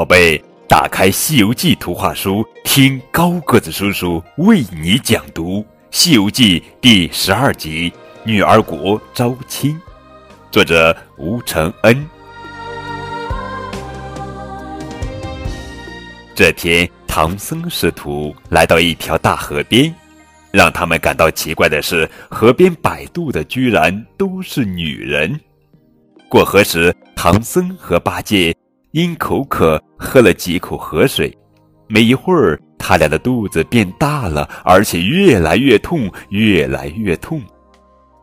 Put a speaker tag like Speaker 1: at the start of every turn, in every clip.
Speaker 1: 宝贝，打开《西游记》图画书，听高个子叔叔为你讲读《西游记》第十二集《女儿国招亲》，作者吴承恩。这天，唐僧师徒来到一条大河边，让他们感到奇怪的是，河边摆渡的居然都是女人。过河时，唐僧和八戒。因口渴，喝了几口河水，没一会儿，他俩的肚子变大了，而且越来越痛，越来越痛。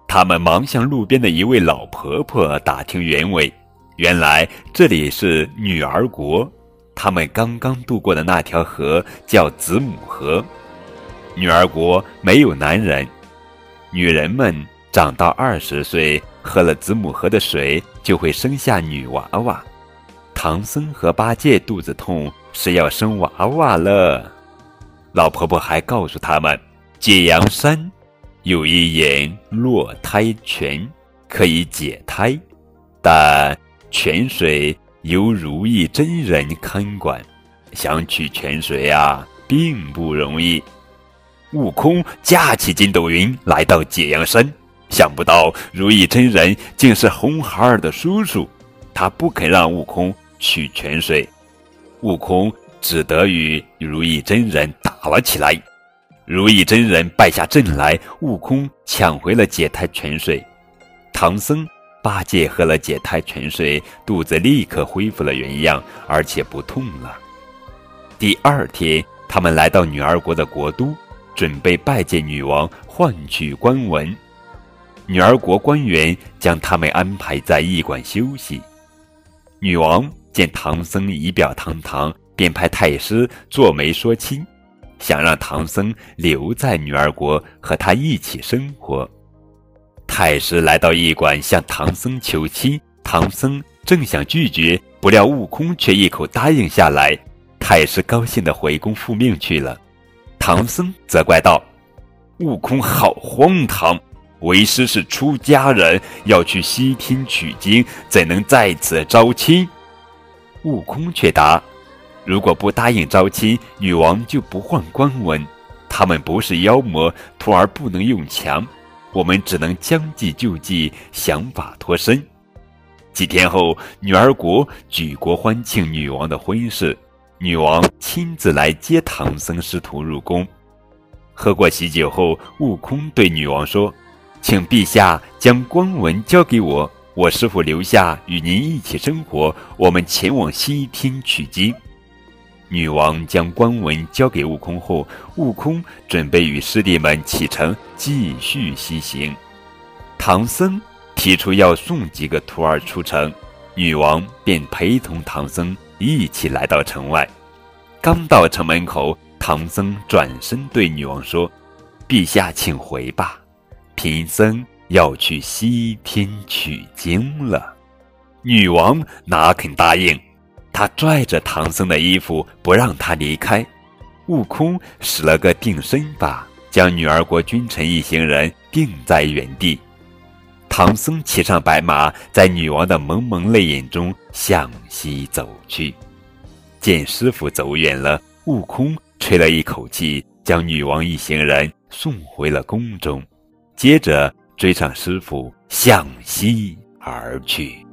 Speaker 1: 他们忙向路边的一位老婆婆打听原委，原来这里是女儿国，他们刚刚渡过的那条河叫子母河。女儿国没有男人，女人们长到二十岁，喝了子母河的水，就会生下女娃娃。唐僧和八戒肚子痛是要生娃娃了，老婆婆还告诉他们，解阳山有一眼落胎泉，可以解胎，但泉水由如意真人看管，想取泉水啊，并不容易。悟空架起筋斗云来到解阳山，想不到如意真人竟是红孩儿的叔叔，他不肯让悟空。取泉水，悟空只得与如意真人打了起来。如意真人败下阵来，悟空抢回了解胎泉水。唐僧、八戒喝了解胎泉水，肚子立刻恢复了原样，而且不痛了。第二天，他们来到女儿国的国都，准备拜见女王，换取官文。女儿国官员将他们安排在驿馆休息。女王。见唐僧仪表堂堂，便派太师做媒说亲，想让唐僧留在女儿国和他一起生活。太师来到驿馆向唐僧求亲，唐僧正想拒绝，不料悟空却一口答应下来。太师高兴地回宫复命去了。唐僧责怪道：“悟空好荒唐！为师是出家人，要去西天取经，怎能在此招亲？”悟空却答：“如果不答应招亲，女王就不换官文。他们不是妖魔，徒儿不能用强，我们只能将计就计，想法脱身。”几天后，女儿国举国欢庆女王的婚事，女王亲自来接唐僧师徒入宫。喝过喜酒后，悟空对女王说：“请陛下将官文交给我。”我师傅留下与您一起生活，我们前往西天取经。女王将官文交给悟空后，悟空准备与师弟们启程继续西行。唐僧提出要送几个徒儿出城，女王便陪同唐僧一起来到城外。刚到城门口，唐僧转身对女王说：“陛下，请回吧，贫僧。”要去西天取经了，女王哪肯答应？她拽着唐僧的衣服不让他离开。悟空使了个定身法，将女儿国君臣一行人定在原地。唐僧骑上白马，在女王的蒙蒙泪眼中向西走去。见师傅走远了，悟空吹了一口气，将女王一行人送回了宫中。接着。追上师傅，向西而去。